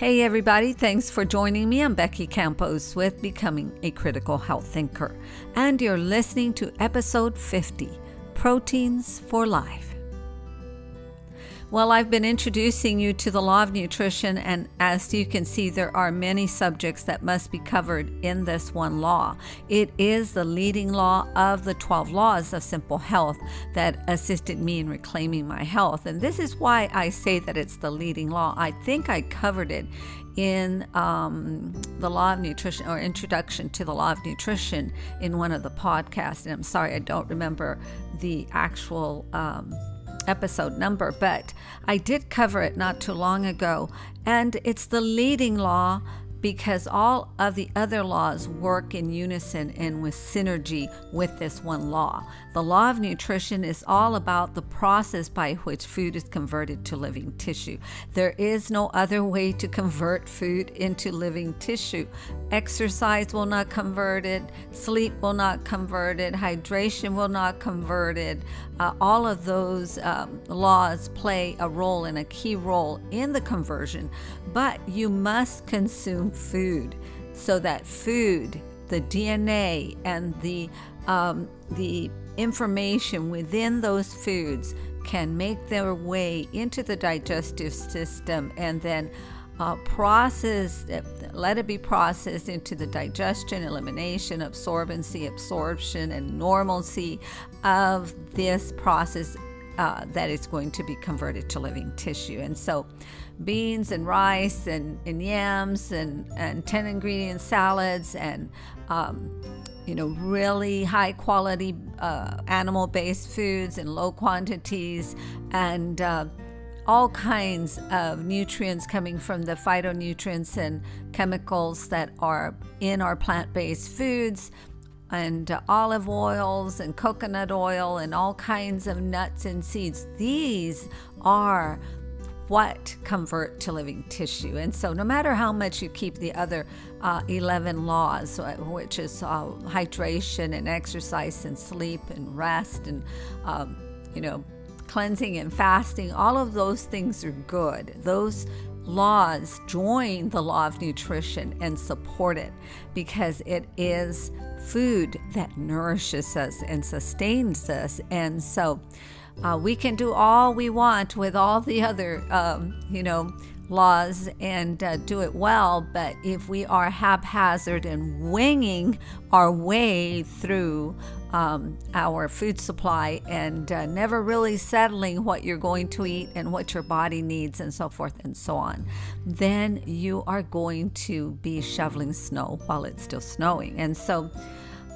Hey, everybody, thanks for joining me. I'm Becky Campos with Becoming a Critical Health Thinker, and you're listening to episode 50 Proteins for Life. Well, I've been introducing you to the law of nutrition, and as you can see, there are many subjects that must be covered in this one law. It is the leading law of the 12 laws of simple health that assisted me in reclaiming my health. And this is why I say that it's the leading law. I think I covered it in um, the law of nutrition or introduction to the law of nutrition in one of the podcasts. And I'm sorry, I don't remember the actual. Um, episode number, but I did cover it not too long ago. And it's the leading law because all of the other laws work in unison and with synergy with this one law. The law of nutrition is all about the process by which food is converted to living tissue. There is no other way to convert food into living tissue. Exercise will not convert it, sleep will not convert it, hydration will not convert it. Uh, all of those um, laws play a role and a key role in the conversion, but you must consume food so that food, the DNA, and the um, the information within those foods can make their way into the digestive system and then uh, process, let it be processed into the digestion, elimination, absorbency, absorption, and normalcy of this process uh, that is going to be converted to living tissue. And so, beans and rice and, and yams and, and 10 ingredient salads and um, you know, really high quality uh, animal based foods in low quantities and uh, all kinds of nutrients coming from the phytonutrients and chemicals that are in our plant based foods and olive oils and coconut oil and all kinds of nuts and seeds. These are what convert to living tissue. And so, no matter how much you keep the other uh, 11 laws, uh, which is uh, hydration and exercise and sleep and rest and, um, you know, cleansing and fasting, all of those things are good. Those laws join the law of nutrition and support it because it is food that nourishes us and sustains us. And so, uh, we can do all we want with all the other, um, you know, laws and uh, do it well, but if we are haphazard and winging our way through um, our food supply and uh, never really settling what you're going to eat and what your body needs and so forth and so on, then you are going to be shoveling snow while it's still snowing. And so,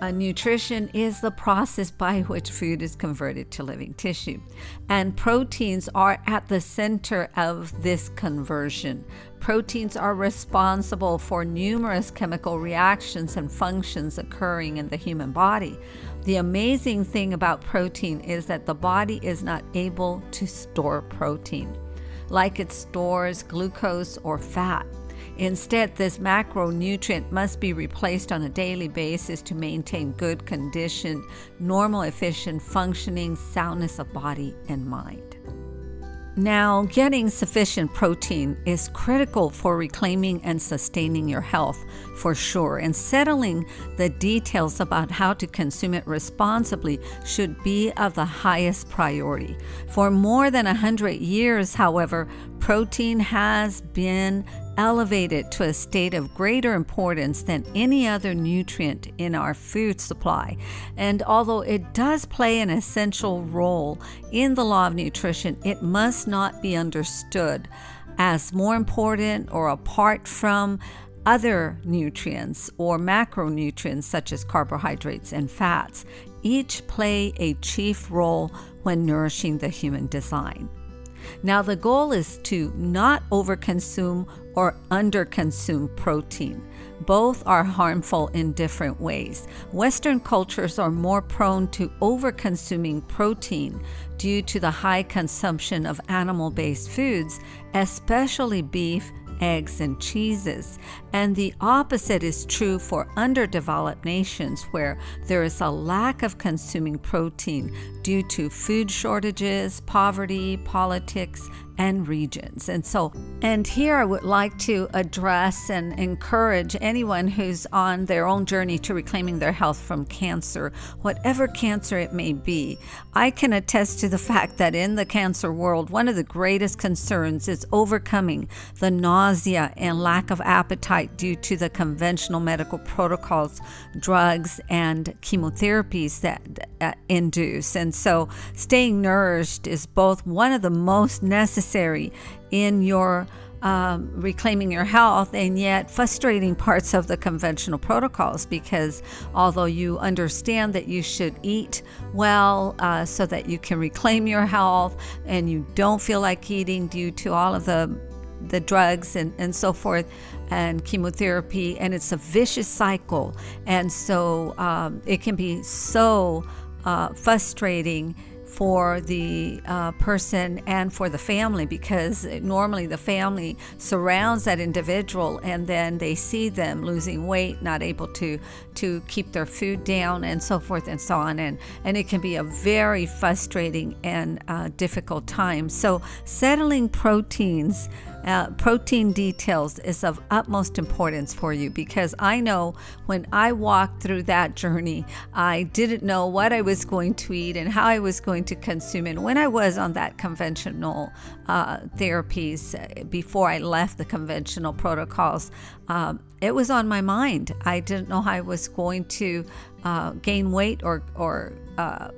uh, nutrition is the process by which food is converted to living tissue. And proteins are at the center of this conversion. Proteins are responsible for numerous chemical reactions and functions occurring in the human body. The amazing thing about protein is that the body is not able to store protein like it stores glucose or fat. Instead, this macronutrient must be replaced on a daily basis to maintain good condition, normal, efficient functioning, soundness of body and mind. Now, getting sufficient protein is critical for reclaiming and sustaining your health for sure, and settling the details about how to consume it responsibly should be of the highest priority. For more than a hundred years, however, protein has been elevated to a state of greater importance than any other nutrient in our food supply. And although it does play an essential role in the law of nutrition, it must not be understood as more important or apart from other nutrients or macronutrients such as carbohydrates and fats. Each play a chief role when nourishing the human design. Now, the goal is to not overconsume or underconsume protein. Both are harmful in different ways. Western cultures are more prone to overconsuming protein due to the high consumption of animal based foods, especially beef eggs, and cheeses. And the opposite is true for underdeveloped nations where there is a lack of consuming protein due to food shortages, poverty, politics, and regions. And so, and here I would like to address and encourage anyone who's on their own journey to reclaiming their health from cancer, whatever cancer it may be. I can attest to the fact that in the cancer world, one of the greatest concerns is overcoming the nausea and lack of appetite due to the conventional medical protocols, drugs, and chemotherapies that uh, induce. And so, staying nourished is both one of the most necessary in your um, reclaiming your health and yet frustrating parts of the conventional protocols because although you understand that you should eat well uh, so that you can reclaim your health and you don't feel like eating due to all of the the drugs and, and so forth and chemotherapy and it's a vicious cycle. And so um, it can be so uh, frustrating for the uh, person and for the family because normally the family surrounds that individual and then they see them losing weight not able to to keep their food down and so forth and so on. And and it can be a very frustrating and uh, difficult time. So settling proteins uh, protein details is of utmost importance for you because I know when I walked through that journey, I didn't know what I was going to eat and how I was going to consume it. When I was on that conventional uh, therapies uh, before I left the conventional protocols, um, it was on my mind. I didn't know how I was going to uh, gain weight or or uh,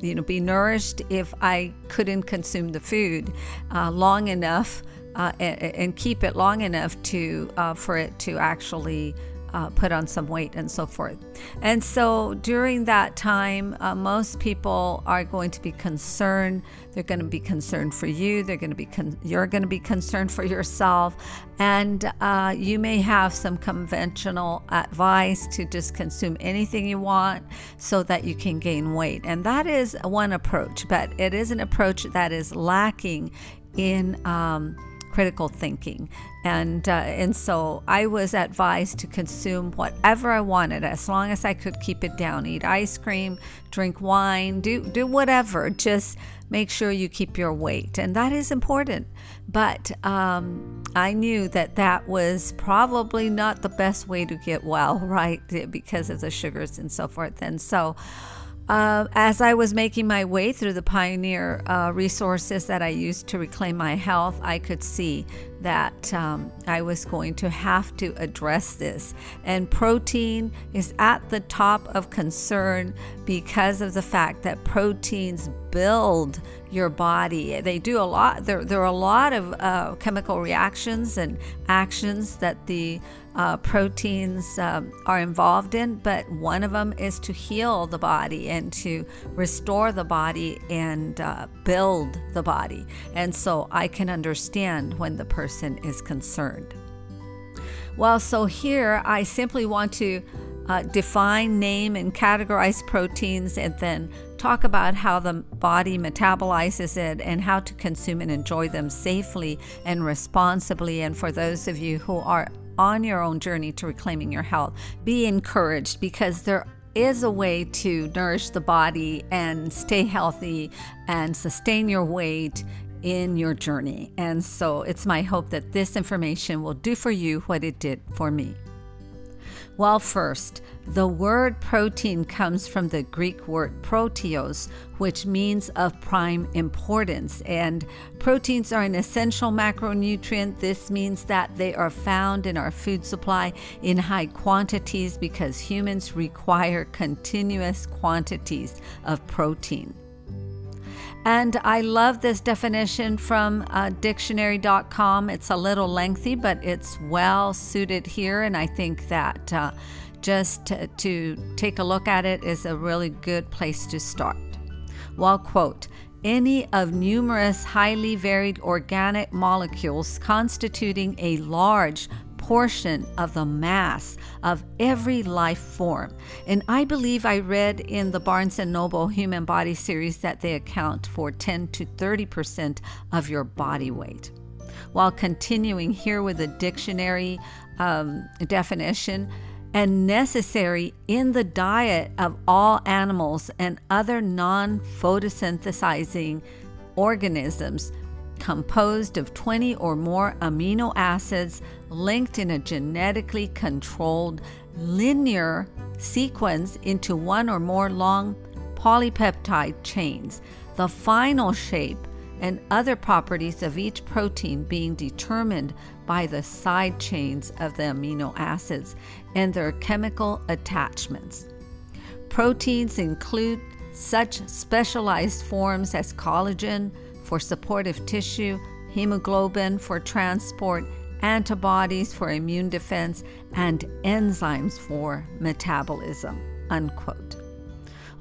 you know be nourished if I couldn't consume the food uh, long enough uh, and, and, keep it long enough to uh, for it to actually uh, put on some weight and so forth. And so during that time, uh, most people are going to be concerned. They're going to be concerned for you. They're going to be con- you're going to be concerned for yourself, and uh, you may have some conventional advice to just consume anything you want so that you can gain weight. And that is one approach, but it is an approach that is lacking in. Um, critical thinking. And, uh, and so I was advised to consume whatever I wanted as long as I could keep it down. Eat ice cream, drink wine, do, do whatever. Just make sure you keep your weight. And that is important. But um, I knew that that was probably not the best way to get well, right? Because of the sugars and so forth. And so uh, as I was making my way through the pioneer uh, resources that I used to reclaim my health, I could see that um, I was going to have to address this. And protein is at the top of concern because of the fact that proteins build your body. They do a lot, there, there are a lot of uh, chemical reactions and actions that the uh, proteins um, are involved in, but one of them is to heal the body and to restore the body and uh, build the body. And so I can understand when the person is concerned. Well, so here I simply want to uh, define, name, and categorize proteins and then talk about how the body metabolizes it and how to consume and enjoy them safely and responsibly. And for those of you who are on your own journey to reclaiming your health, be encouraged because there is a way to nourish the body and stay healthy and sustain your weight in your journey. And so it's my hope that this information will do for you what it did for me. Well, first, the word protein comes from the Greek word proteos, which means of prime importance. And proteins are an essential macronutrient. This means that they are found in our food supply in high quantities because humans require continuous quantities of protein. And I love this definition from uh, dictionary.com. It's a little lengthy, but it's well suited here. And I think that uh, just to, to take a look at it is a really good place to start. Well, quote, any of numerous highly varied organic molecules constituting a large portion of the mass of every life form. And I believe I read in the Barnes and Noble Human Body series that they account for 10 to 30% of your body weight. While continuing here with the dictionary um, definition, and necessary in the diet of all animals and other non photosynthesizing organisms composed of 20 or more amino acids linked in a genetically controlled linear sequence into one or more long polypeptide chains. The final shape and other properties of each protein being determined by the side chains of the amino acids and their chemical attachments. Proteins include such specialized forms as collagen for supportive tissue, hemoglobin for transport, antibodies for immune defense, and enzymes for metabolism. Unquote.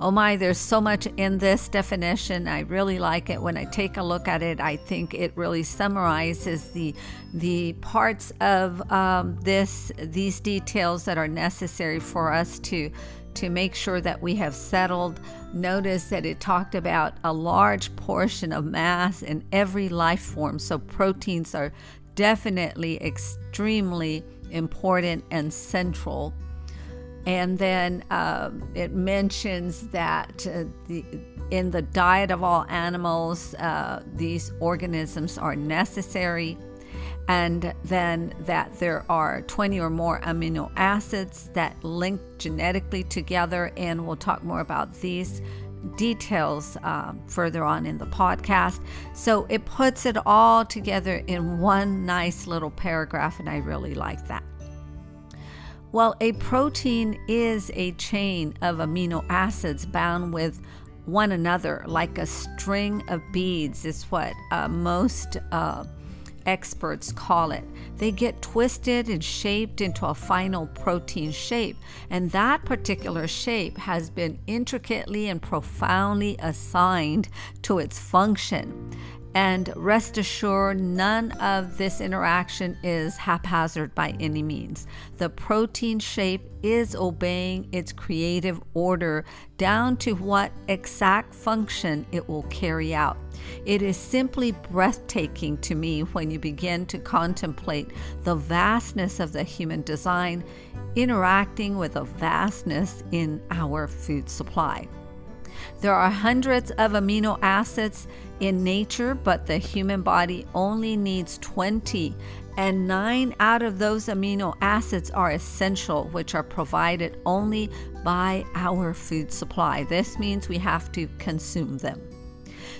Oh my, there's so much in this definition. I really like it. When I take a look at it, I think it really summarizes the the parts of um, this these details that are necessary for us to to make sure that we have settled. Notice that it talked about a large portion of mass in every life form. So proteins are definitely extremely important and central and then uh, it mentions that uh, the, in the diet of all animals, uh, these organisms are necessary. And then that there are 20 or more amino acids that link genetically together. And we'll talk more about these details um, further on in the podcast. So it puts it all together in one nice little paragraph, and I really like that. Well, a protein is a chain of amino acids bound with one another like a string of beads, is what uh, most uh, experts call it. They get twisted and shaped into a final protein shape, and that particular shape has been intricately and profoundly assigned to its function. And rest assured, none of this interaction is haphazard by any means. The protein shape is obeying its creative order down to what exact function it will carry out. It is simply breathtaking to me when you begin to contemplate the vastness of the human design interacting with a vastness in our food supply. There are hundreds of amino acids in nature, but the human body only needs 20. And nine out of those amino acids are essential, which are provided only by our food supply. This means we have to consume them.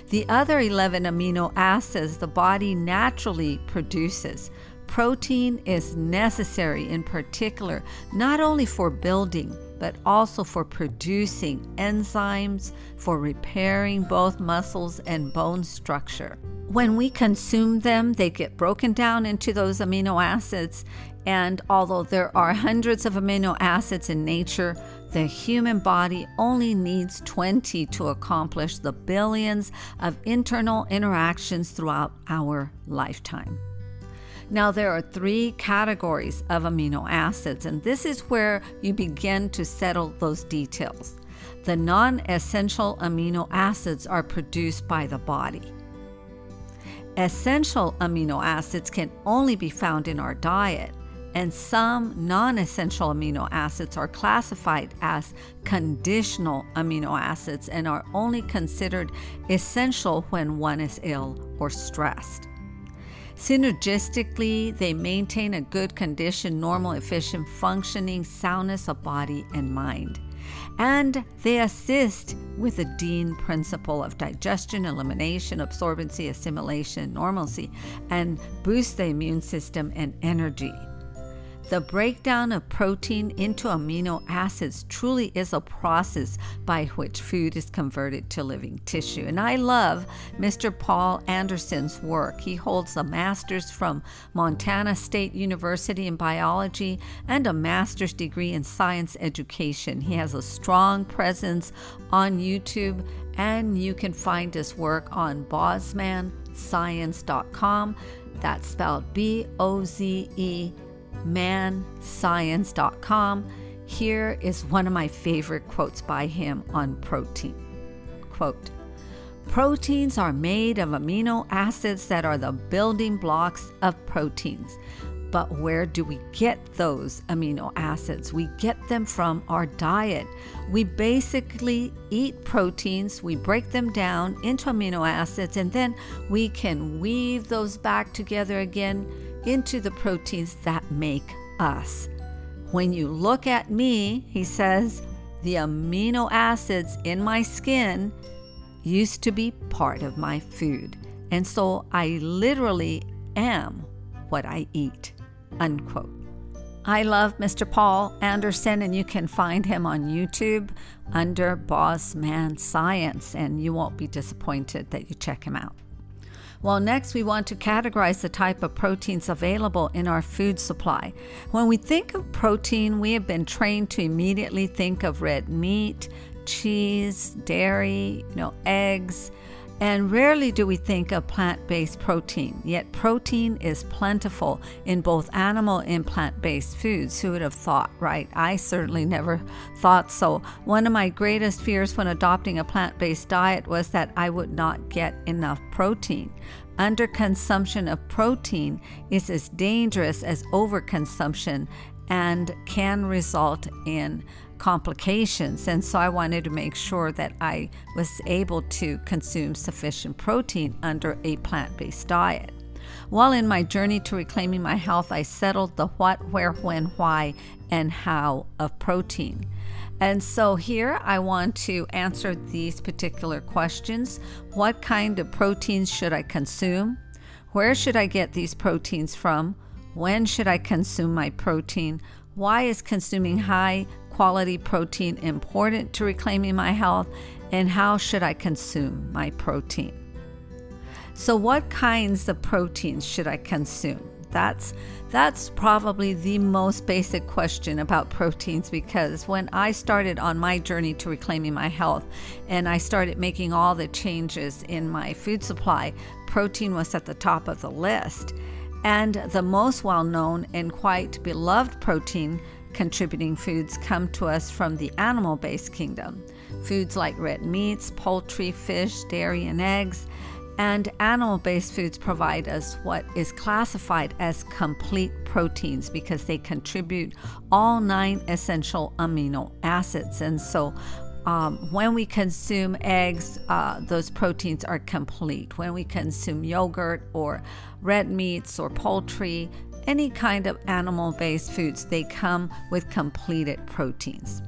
The other 11 amino acids the body naturally produces. Protein is necessary in particular, not only for building, but also for producing enzymes for repairing both muscles and bone structure. When we consume them, they get broken down into those amino acids. And although there are hundreds of amino acids in nature, the human body only needs 20 to accomplish the billions of internal interactions throughout our lifetime. Now, there are three categories of amino acids, and this is where you begin to settle those details. The non essential amino acids are produced by the body. Essential amino acids can only be found in our diet, and some non essential amino acids are classified as conditional amino acids and are only considered essential when one is ill or stressed. Synergistically, they maintain a good condition, normal, efficient functioning, soundness of body and mind. And they assist with the Dean principle of digestion, elimination, absorbency, assimilation, normalcy, and boost the immune system and energy. The breakdown of protein into amino acids truly is a process by which food is converted to living tissue. And I love Mr. Paul Anderson's work. He holds a master's from Montana State University in biology and a master's degree in science education. He has a strong presence on YouTube, and you can find his work on bozemanscience.com. That's spelled B O Z E manscience.com. Here is one of my favorite quotes by him on protein. Quote, Proteins are made of amino acids that are the building blocks of proteins. But where do we get those amino acids? We get them from our diet. We basically eat proteins, we break them down into amino acids, and then we can weave those back together again into the proteins that make us. When you look at me, he says, the amino acids in my skin used to be part of my food. And so I literally am what I eat. Unquote. I love Mr. Paul Anderson, and you can find him on YouTube under Bozeman Science, and you won't be disappointed that you check him out. Well, next we want to categorize the type of proteins available in our food supply. When we think of protein, we have been trained to immediately think of red meat, cheese, dairy, you know, eggs, and rarely do we think of plant based protein, yet protein is plentiful in both animal and plant based foods. Who would have thought, right? I certainly never thought so. One of my greatest fears when adopting a plant based diet was that I would not get enough protein. Underconsumption of protein is as dangerous as overconsumption and can result in complications. And so I wanted to make sure that I was able to consume sufficient protein under a plant based diet. While in my journey to reclaiming my health, I settled the what, where, when, why, and how of protein. And so here I want to answer these particular questions. What kind of proteins should I consume? Where should I get these proteins from? When should I consume my protein? Why is consuming high quality protein important to reclaiming my health? And how should I consume my protein? So, what kinds of proteins should I consume? That's that's probably the most basic question about proteins because when I started on my journey to reclaiming my health and I started making all the changes in my food supply, protein was at the top of the list. And the most well known and quite beloved protein contributing foods come to us from the animal based kingdom. Foods like red meats, poultry, fish, dairy, and eggs. And animal based foods provide us what is classified as complete proteins because they contribute all nine essential amino acids. And so um, when we consume eggs, uh, those proteins are complete. When we consume yogurt or red meats or poultry, any kind of animal based foods, they come with completed proteins.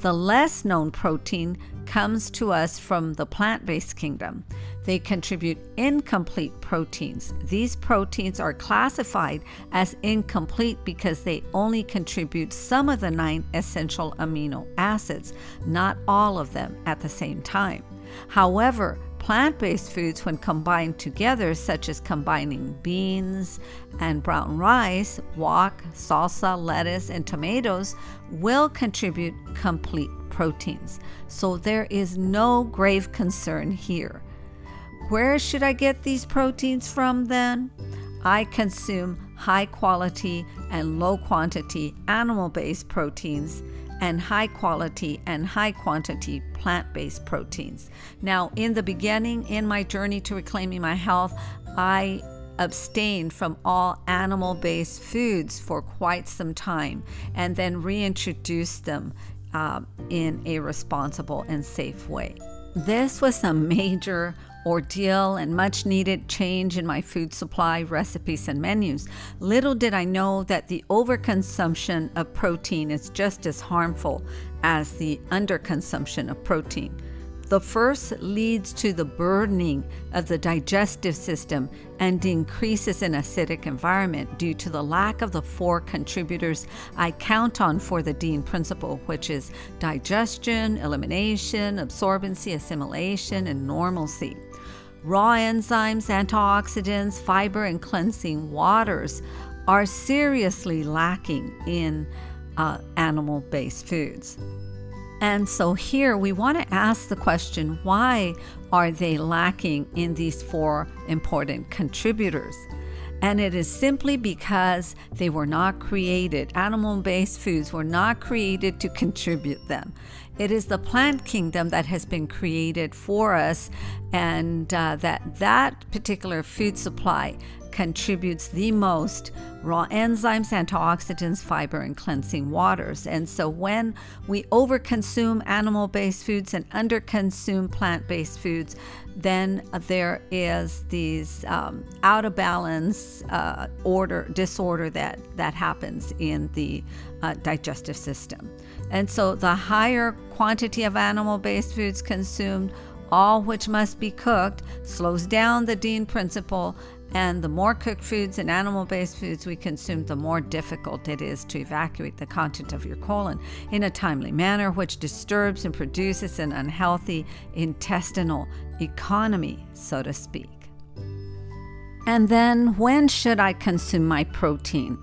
The less known protein comes to us from the plant based kingdom. They contribute incomplete proteins. These proteins are classified as incomplete because they only contribute some of the nine essential amino acids, not all of them at the same time. However, Plant based foods, when combined together, such as combining beans and brown rice, wok, salsa, lettuce, and tomatoes, will contribute complete proteins. So there is no grave concern here. Where should I get these proteins from then? I consume high quality and low quantity animal based proteins and high quality and high quantity plant based proteins. Now, in the beginning, in my journey to reclaiming my health, I abstained from all animal based foods for quite some time and then reintroduced them uh, in a responsible and safe way. This was a major ordeal and much needed change in my food supply, recipes, and menus. Little did I know that the overconsumption of protein is just as harmful as the underconsumption of protein. The first leads to the burdening of the digestive system and increases in acidic environment due to the lack of the four contributors I count on for the Dean principle, which is digestion, elimination, absorbency, assimilation, and normalcy. Raw enzymes, antioxidants, fiber, and cleansing waters are seriously lacking in uh, animal based foods. And so here we want to ask the question why are they lacking in these four important contributors? And it is simply because they were not created, animal based foods were not created to contribute them. It is the plant kingdom that has been created for us, and uh, that that particular food supply contributes the most raw enzymes, antioxidants, fiber, and cleansing waters. And so when we overconsume animal based foods and underconsume plant based foods, then there is these um, out of balance uh, order disorder that that happens in the uh, digestive system. And so the higher quantity of animal based foods consumed, all which must be cooked, slows down the Dean principle and the more cooked foods and animal based foods we consume, the more difficult it is to evacuate the content of your colon in a timely manner, which disturbs and produces an unhealthy intestinal economy, so to speak. And then, when should I consume my protein?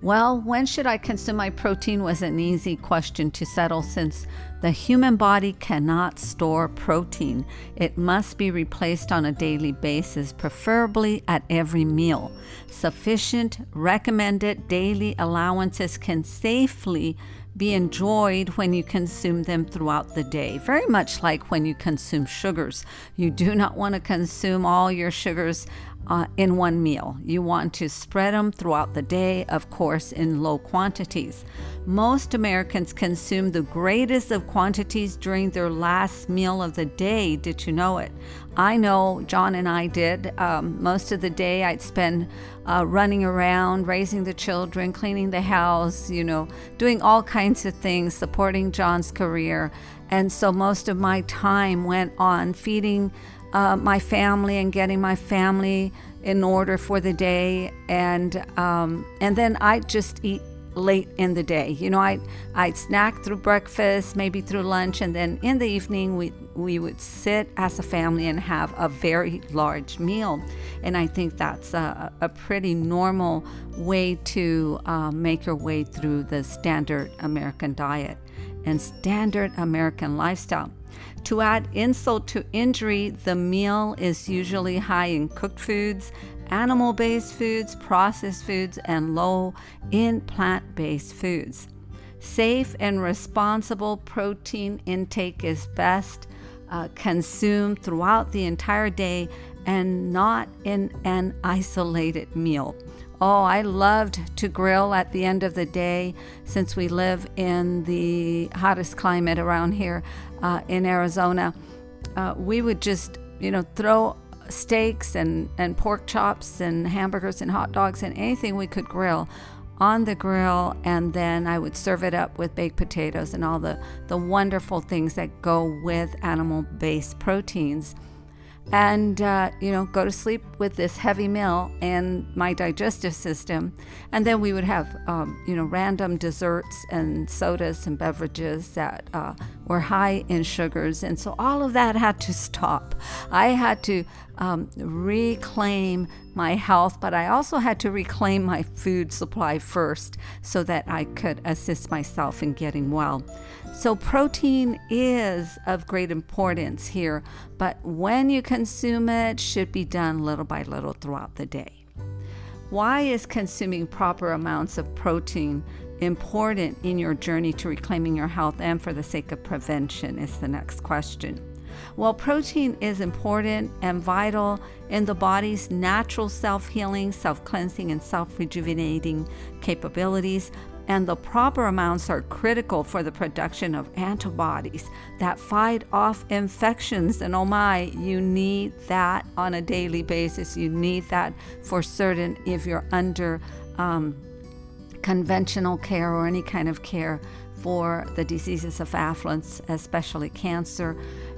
Well, when should I consume my protein was an easy question to settle since the human body cannot store protein. It must be replaced on a daily basis, preferably at every meal. Sufficient recommended daily allowances can safely be enjoyed when you consume them throughout the day. Very much like when you consume sugars. You do not want to consume all your sugars uh, in one meal. You want to spread them throughout the day, of course, in low quantities. Most Americans consume the greatest of quantities during their last meal of the day. Did you know it? I know John and I did. Um, most of the day I'd spend uh, running around, raising the children, cleaning the house, you know, doing all kinds of things, supporting John's career. And so most of my time went on feeding uh, my family and getting my family in order for the day, and um, and then I just eat late in the day. You know, I I'd snack through breakfast, maybe through lunch, and then in the evening we we would sit as a family and have a very large meal. And I think that's a, a pretty normal way to uh, make your way through the standard American diet and standard American lifestyle. To add insult to injury, the meal is usually high in cooked foods, animal based foods, processed foods, and low in plant based foods. Safe and responsible protein intake is best uh, consumed throughout the entire day and not in an isolated meal. Oh, I loved to grill at the end of the day since we live in the hottest climate around here uh, in Arizona. Uh, we would just, you know, throw steaks and, and pork chops and hamburgers and hot dogs and anything we could grill on the grill and then I would serve it up with baked potatoes and all the, the wonderful things that go with animal based proteins and uh, you know go to sleep with this heavy meal and my digestive system. And then we would have um, you know random desserts and sodas and beverages that uh, were high in sugars. And so all of that had to stop. I had to um, reclaim my health but i also had to reclaim my food supply first so that i could assist myself in getting well so, protein is of great importance here, but when you consume it, should be done little by little throughout the day. Why is consuming proper amounts of protein important in your journey to reclaiming your health and for the sake of prevention? Is the next question. Well, protein is important and vital in the body's natural self healing, self cleansing, and self rejuvenating capabilities, and the proper amounts are critical for the production of antibodies that fight off infections. And oh my, you need that on a daily basis. You need that for certain if you're under um, conventional care or any kind of care for the diseases of affluence, especially cancer.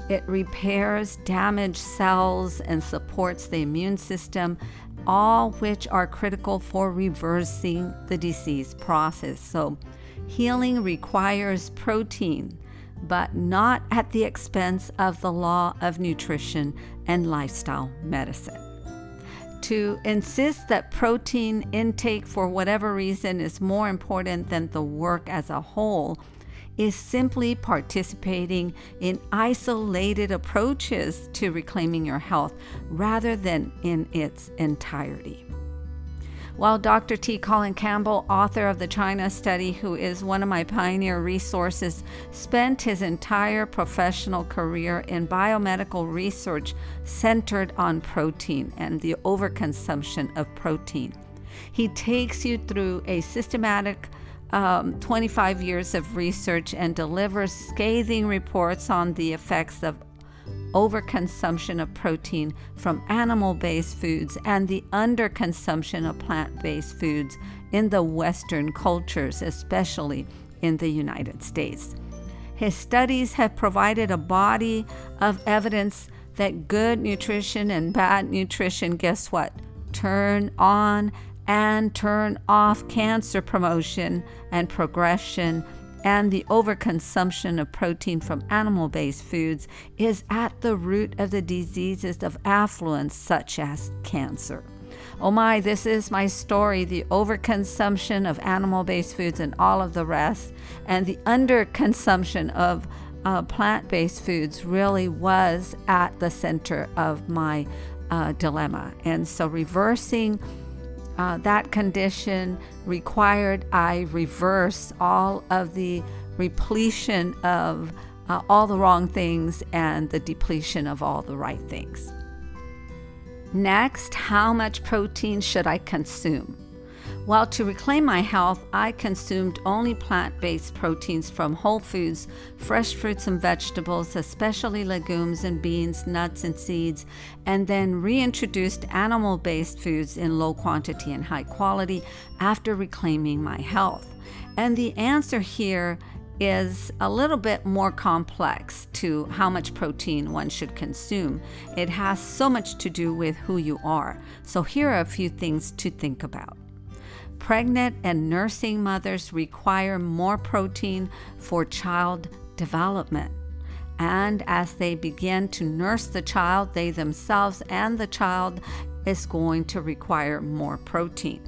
It repairs damaged cells and supports the immune system all which are critical for reversing the disease process. So, healing requires protein, but not at the expense of the law of nutrition and lifestyle medicine. To insist that protein intake for whatever reason is more important than the work as a whole is simply participating in isolated approaches to reclaiming your health rather than in its entirety. While Dr. T. Colin Campbell, author of the China Study, who is one of my pioneer resources, spent his entire professional career in biomedical research centered on protein and the overconsumption of protein. He takes you through a systematic um, 25 years of research and delivers scathing reports on the effects of overconsumption of protein from animal based foods and the underconsumption of plant based foods in the Western cultures, especially in the United States. His studies have provided a body of evidence that good nutrition and bad nutrition, guess what? Turn on and turn off cancer promotion and progression and the overconsumption of protein from animal based foods is at the root of the diseases of affluence, such as cancer. Oh my, this is my story the overconsumption of animal based foods and all of the rest, and the underconsumption of uh, plant based foods really was at the center of my uh, dilemma. And so, reversing uh, that condition required I reverse all of the repletion of uh, all the wrong things and the depletion of all the right things. Next, how much protein should I consume? While to reclaim my health, I consumed only plant based proteins from whole foods, fresh fruits and vegetables, especially legumes and beans, nuts and seeds, and then reintroduced animal based foods in low quantity and high quality after reclaiming my health. And the answer here is a little bit more complex to how much protein one should consume. It has so much to do with who you are. So, here are a few things to think about. Pregnant and nursing mothers require more protein for child development. And as they begin to nurse the child, they themselves and the child is going to require more protein.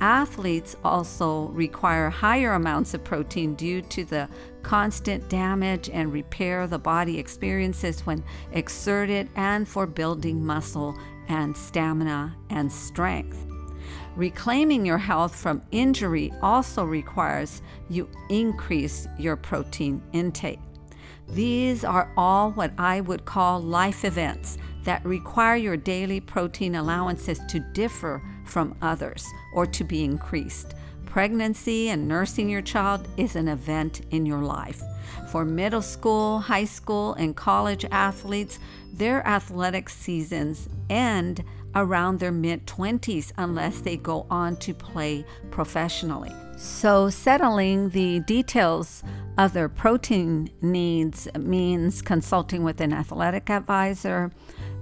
Athletes also require higher amounts of protein due to the constant damage and repair the body experiences when exerted and for building muscle and stamina and strength. Reclaiming your health from injury also requires you increase your protein intake. These are all what I would call life events that require your daily protein allowances to differ from others or to be increased. Pregnancy and nursing your child is an event in your life. For middle school, high school, and college athletes, their athletic seasons end around their mid 20s unless they go on to play professionally. So, settling the details of their protein needs means consulting with an athletic advisor,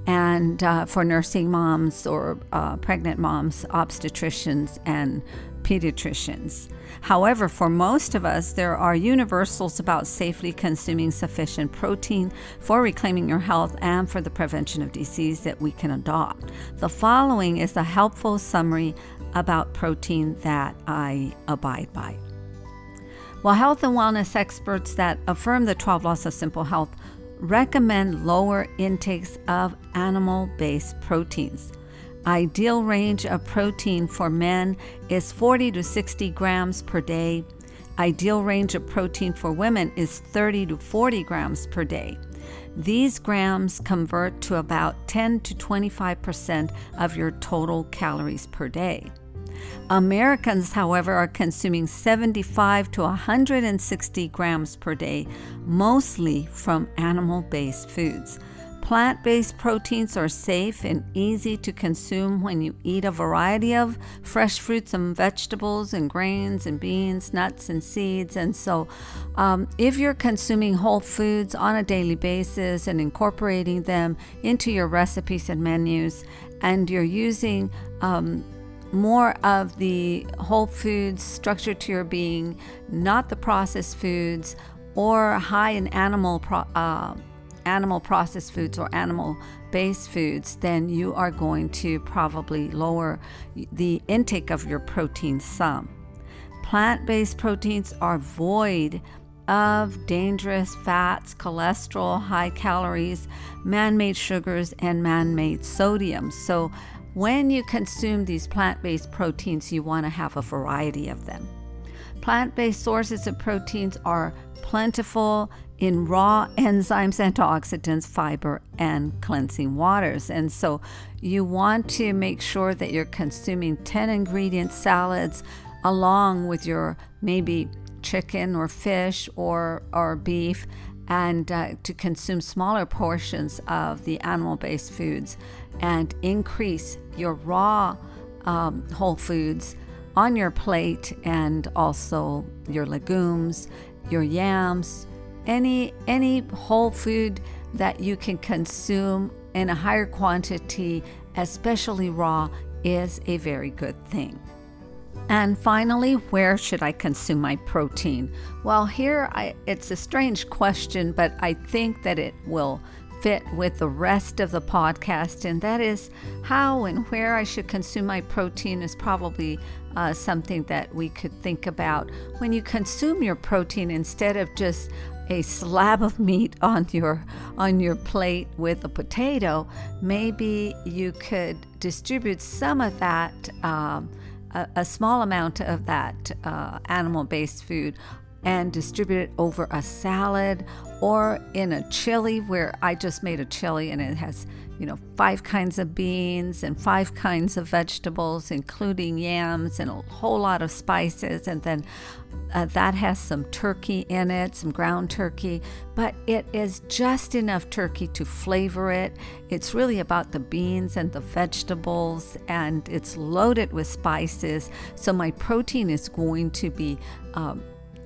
and uh, for nursing moms or uh, pregnant moms, obstetricians, and pediatricians. However, for most of us, there are universals about safely consuming sufficient protein for reclaiming your health and for the prevention of disease that we can adopt. The following is a helpful summary about protein that I abide by. While health and wellness experts that affirm the 12 laws of simple health recommend lower intakes of animal based proteins. Ideal range of protein for men is 40 to 60 grams per day. Ideal range of protein for women is 30 to 40 grams per day. These grams convert to about 10 to 25% of your total calories per day. Americans, however, are consuming 75 to 160 grams per day, mostly from animal based foods. Plant based proteins are safe and easy to consume when you eat a variety of fresh fruits and vegetables and grains and beans, nuts and seeds. And so, um, if you're consuming whole foods on a daily basis and incorporating them into your recipes and menus, and you're using um, more of the whole foods structure to your being, not the processed foods or high in animal pro- uh, animal processed foods or animal based foods, then you are going to probably lower the intake of your protein some. Plant based proteins are void of dangerous fats, cholesterol, high calories, man made sugars, and man made sodium. So, when you consume these plant based proteins, you want to have a variety of them. Plant based sources of proteins are plentiful in raw enzymes, antioxidants, fiber, and cleansing waters. And so you want to make sure that you're consuming 10 ingredient salads along with your maybe chicken or fish or, or beef and uh, to consume smaller portions of the animal based foods and increase your raw um, whole foods on your plate and also your legumes, your yams, any any whole food that you can consume in a higher quantity, especially raw, is a very good thing. And finally, where should I consume my protein? Well, here I, it's a strange question, but I think that it will fit with the rest of the podcast, and that is how and where I should consume my protein is probably uh, something that we could think about. When you consume your protein, instead of just a slab of meat on your on your plate with a potato, maybe you could distribute some of that. Um, a, a, small amount of that uh, animal based food and distribute it over a salad or in a chili where I just made a chili and it has, you know, five kinds of beans and five kinds of vegetables, including yams and a whole lot of spices. And then uh, that has some turkey in it, some ground turkey, but it is just enough turkey to flavor it. It's really about the beans and the vegetables, and it's loaded with spices. So my protein is going to be um,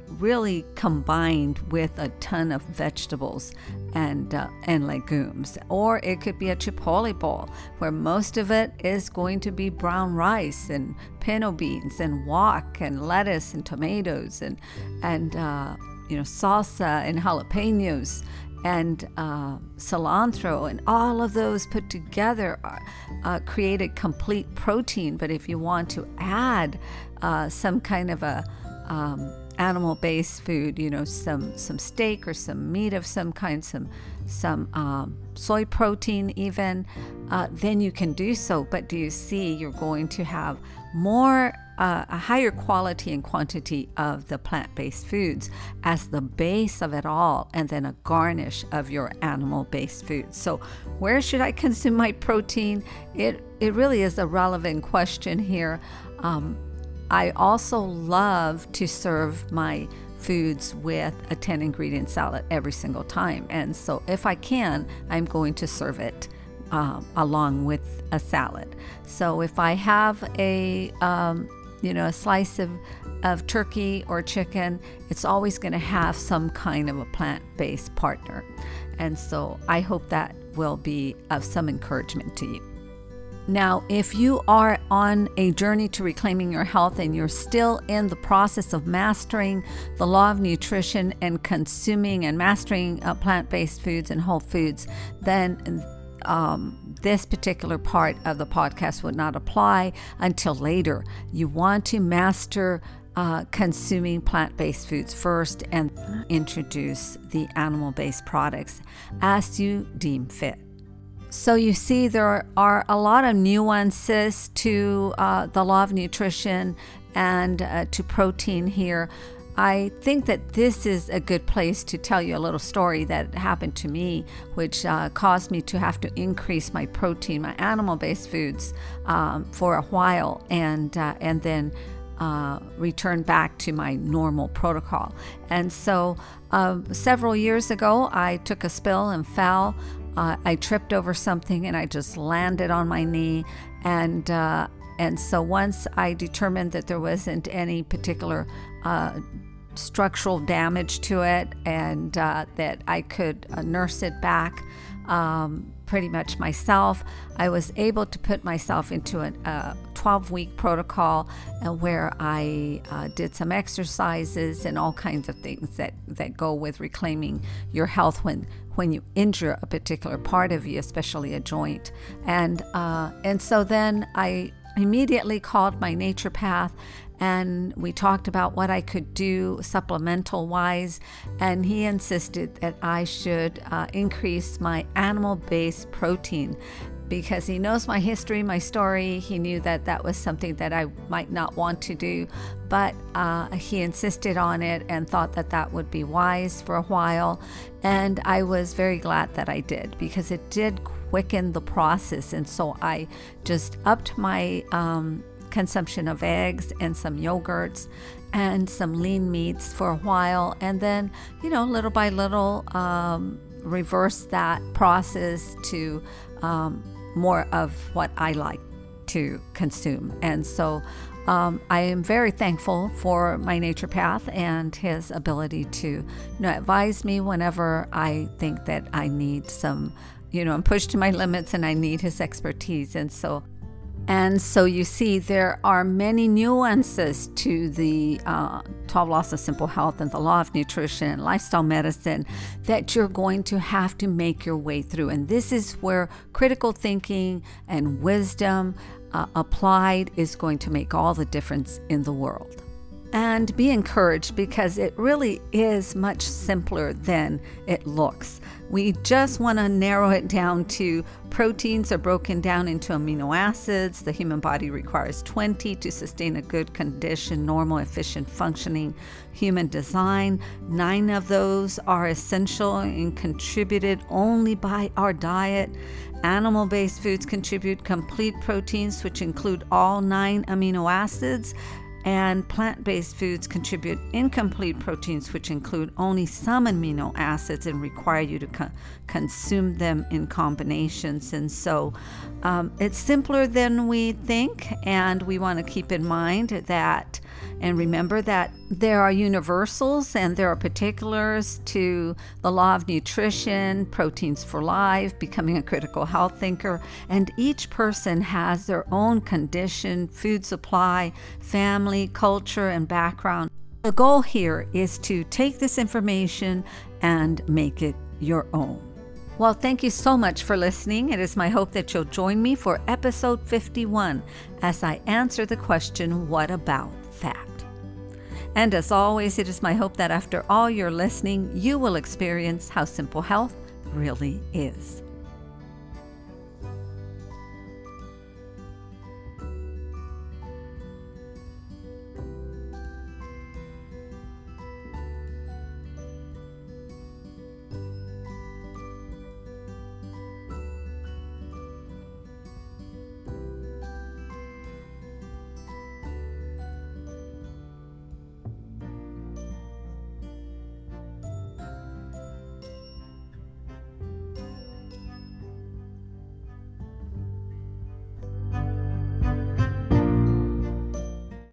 really combined with a ton of vegetables and uh, and legumes. Or it could be a chipotle bowl where most of it is going to be brown rice and pinto beans and guac and lettuce and tomatoes and and uh, you know salsa and jalapenos and uh, cilantro. And all of those put together are, uh, create a complete protein. But if you want to add uh, some kind of a um, animal-based food, you know, some some steak or some meat of some kind, some some um, soy protein even, uh, then you can do so. But do you see you're going to have more uh, a higher quality and quantity of the plant-based foods as the base of it all and then a garnish of your animal-based foods so where should i consume my protein? It it really is a relevant question here. Um, I also love to serve my foods with a 10 ingredient salad every single time. And so, if I can, I'm going to serve it um, along with a salad. So, if I have a um, you know a slice of, of turkey or chicken, it's always going to have some kind of a plant based partner. And so, I hope that will be of some encouragement to you. Now, if you are on a journey to reclaiming your health and you're still in the process of mastering the law of nutrition and consuming and mastering uh, plant based foods and whole foods, then um, this particular part of the podcast would not apply until later. You want to master uh, consuming plant based foods first and introduce the animal based products as you deem fit. So you see, there are a lot of nuances to uh, the law of nutrition and uh, to protein here. I think that this is a good place to tell you a little story that happened to me, which uh, caused me to have to increase my protein, my animal-based foods, um, for a while, and uh, and then uh, return back to my normal protocol. And so, uh, several years ago, I took a spill and fell uh, I tripped over something and I just landed on my knee. And uh, and so once I determined that there wasn't any particular uh, structural damage to it and uh, that I could uh, nurse it back um, pretty much myself, I was able to put myself into a 12 week protocol uh, where I uh, did some exercises and all kinds of things that, that go with reclaiming your health when when you injure a particular part of you, especially a joint. And uh, and so then I immediately called my naturopath and we talked about what I could do supplemental wise. And he insisted that I should uh, increase my animal based protein because he knows my history, my story. He knew that that was something that I might not want to do, but uh, he insisted on it and thought that that would be wise for a while. And I was very glad that I did because it did quicken the process. And so I just upped my um, consumption of eggs and some yogurts and some lean meats for a while. And then, you know, little by little, um, reverse that process to um, more of what I like to consume. And so um, I am very thankful for my naturopath and his ability to you know, advise me whenever I think that I need some, you know, I'm pushed to my limits and I need his expertise. And so and so you see, there are many nuances to the uh, 12 Laws of Simple Health and the Law of Nutrition and Lifestyle Medicine that you're going to have to make your way through. And this is where critical thinking and wisdom uh, applied is going to make all the difference in the world and be encouraged because it really is much simpler than it looks. We just want to narrow it down to proteins are broken down into amino acids. The human body requires 20 to sustain a good condition, normal, efficient functioning human design. Nine of those are essential and contributed only by our diet. Animal based foods contribute complete proteins, which include all nine amino acids and plant based foods contribute incomplete proteins, which include only some amino acids and require you to co- consume them in combinations. And so um, it's simpler than we think, and we want to keep in mind that and remember that there are universals and there are particulars to the law of nutrition, proteins for life, becoming a critical health thinker, and each person has their own condition, food supply, family, culture, and background. The goal here is to take this information and make it your own. Well, thank you so much for listening. It is my hope that you'll join me for episode 51 as I answer the question, What about fat? And as always, it is my hope that after all your listening, you will experience how simple health really is.